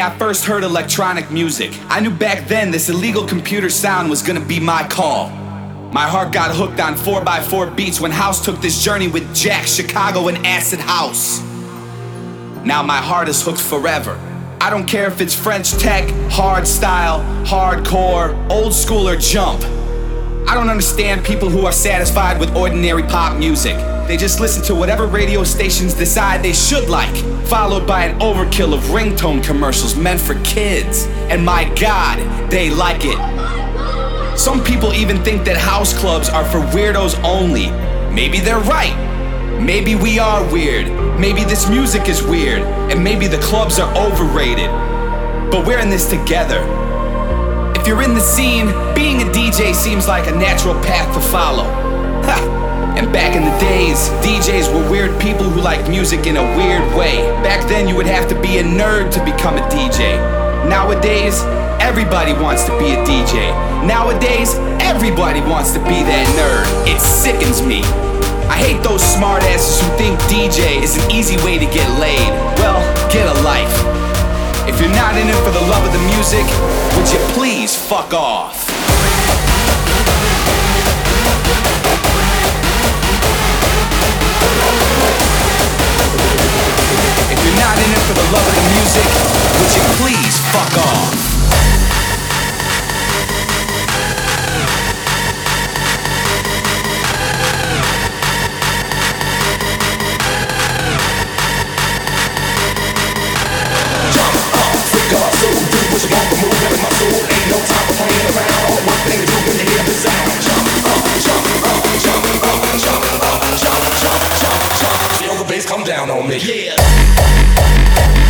I first heard electronic music. I knew back then this illegal computer sound was gonna be my call. My heart got hooked on 4x4 beats when House took this journey with Jack, Chicago, and Acid House. Now my heart is hooked forever. I don't care if it's French tech, hard style, hardcore, old school, or jump. I don't understand people who are satisfied with ordinary pop music. They just listen to whatever radio stations decide they should like, followed by an overkill of ringtone commercials meant for kids. And my god, they like it. Some people even think that house clubs are for weirdos only. Maybe they're right. Maybe we are weird. Maybe this music is weird. And maybe the clubs are overrated. But we're in this together. If you're in the scene, being a DJ seems like a natural path to follow. Ha! And back in the days, DJs were weird people who liked music in a weird way. Back then, you would have to be a nerd to become a DJ. Nowadays, everybody wants to be a DJ. Nowadays, everybody wants to be that nerd. It sickens me. I hate those smartasses who think DJ is an easy way to get laid. Well, get a life. If you're not in it for the love of the music, would you please fuck off? You're not in it for the love of the music, would you please fuck off? Down on me. Yeah.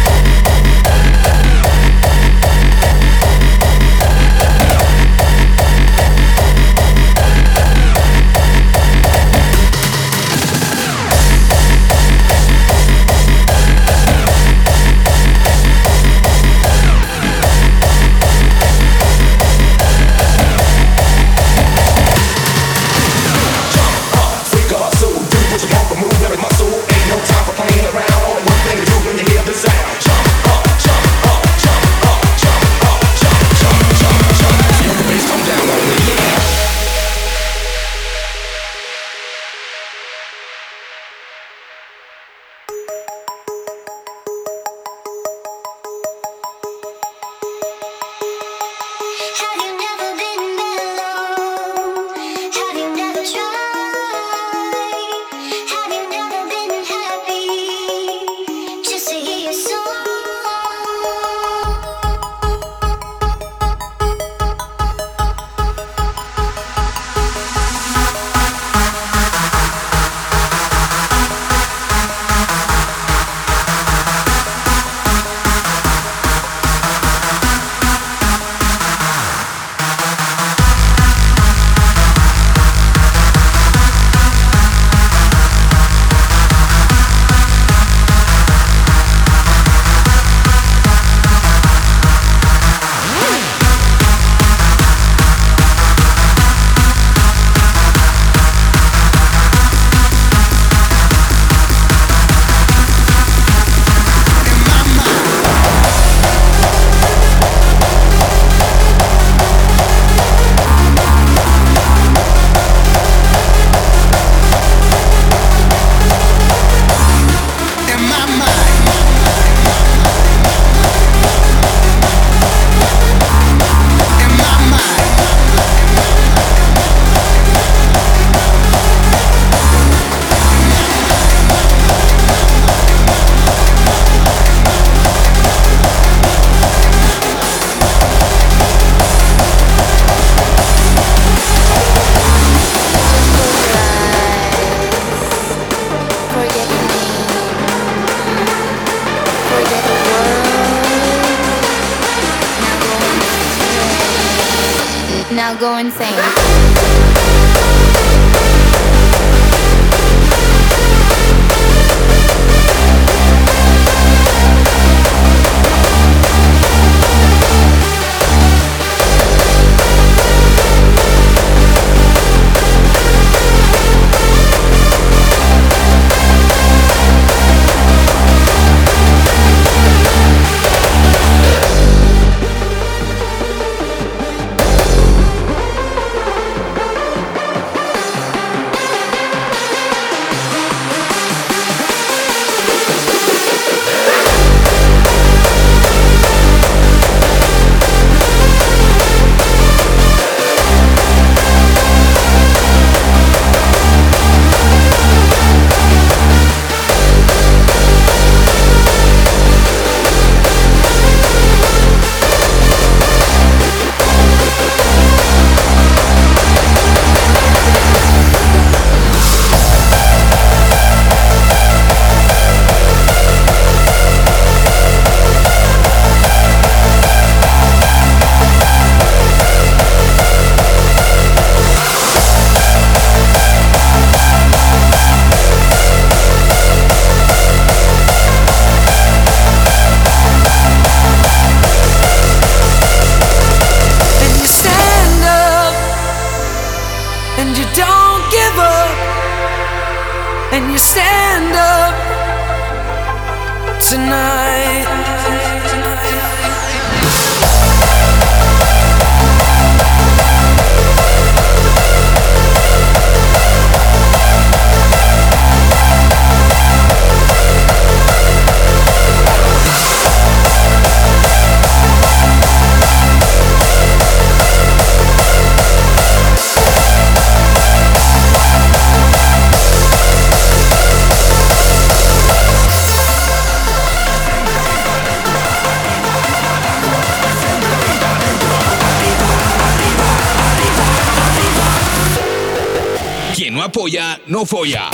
No folla.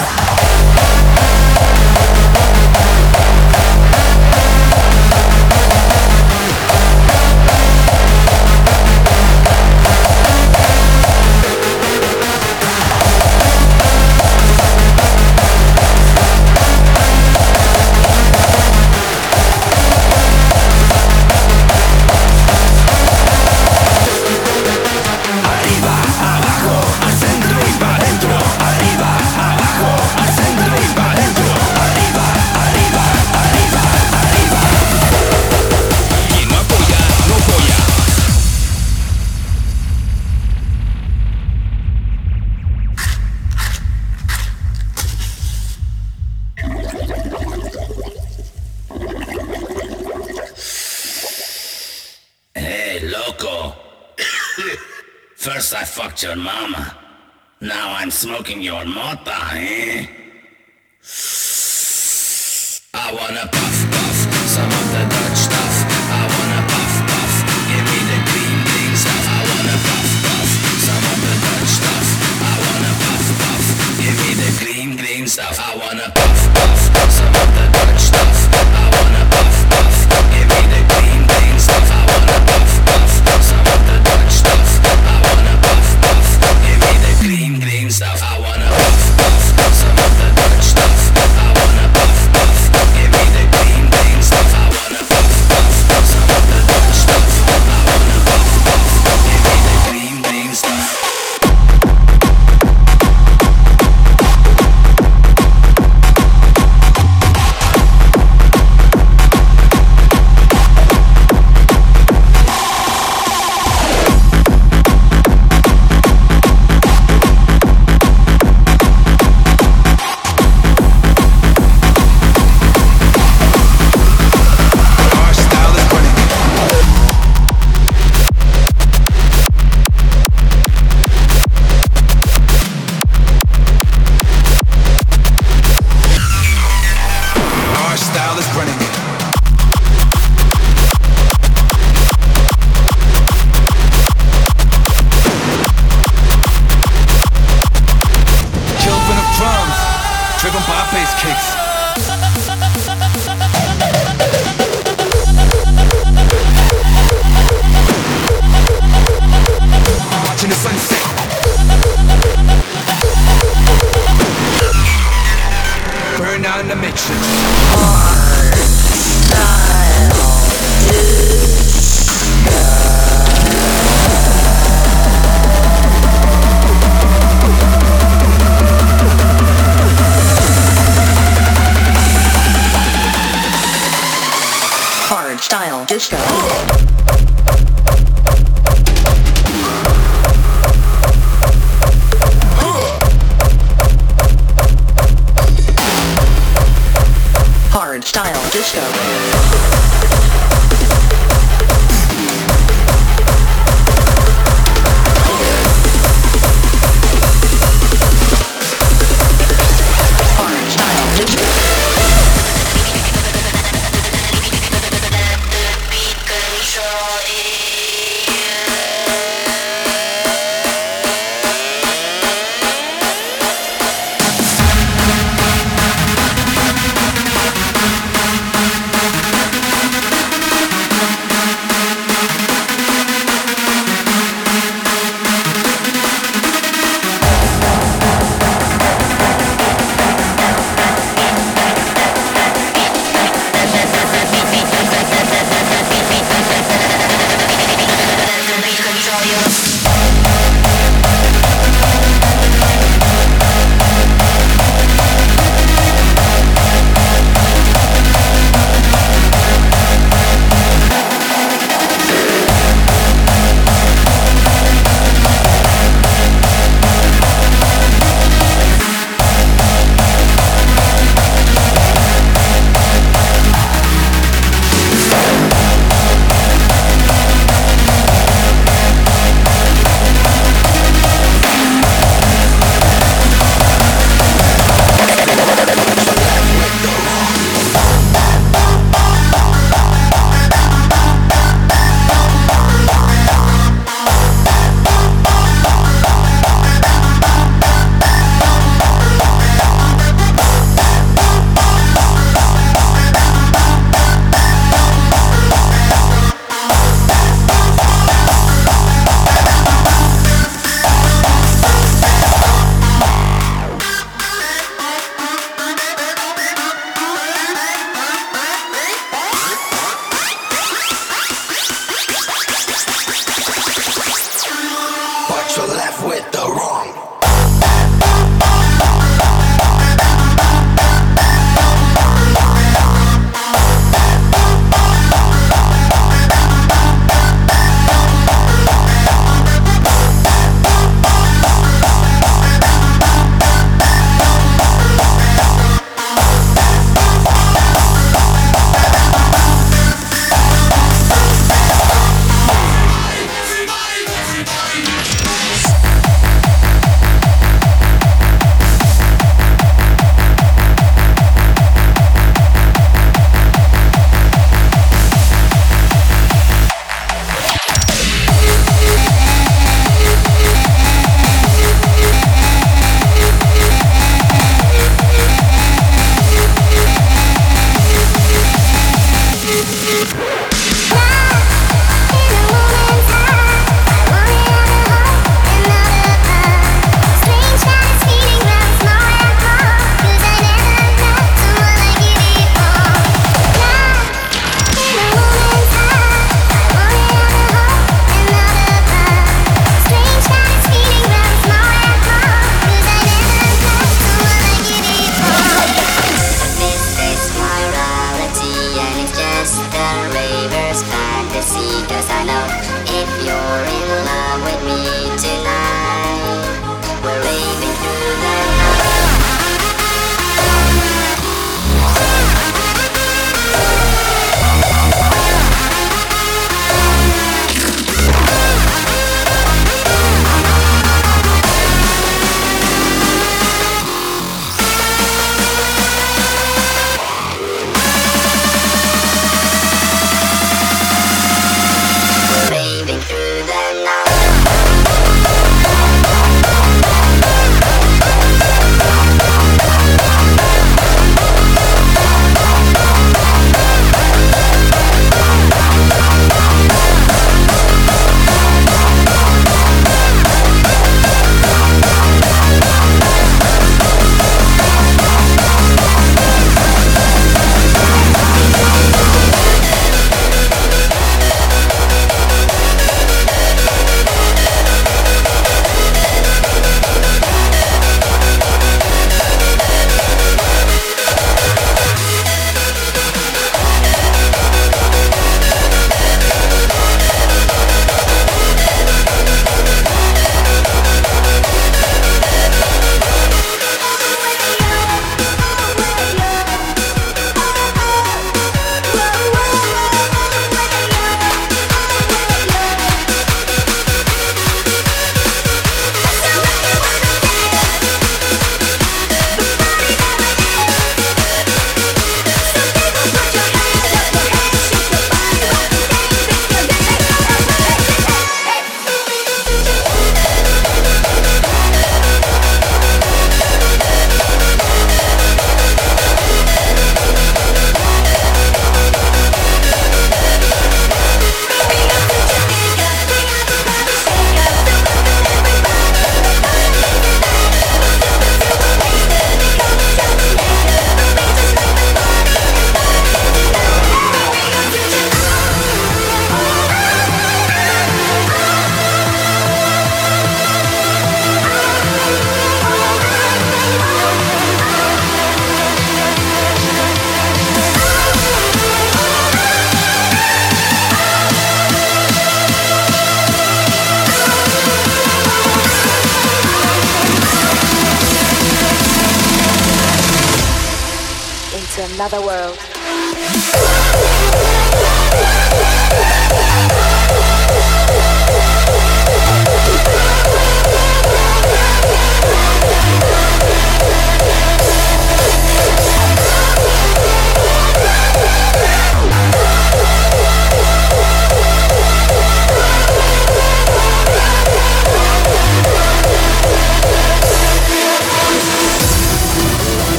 Another world.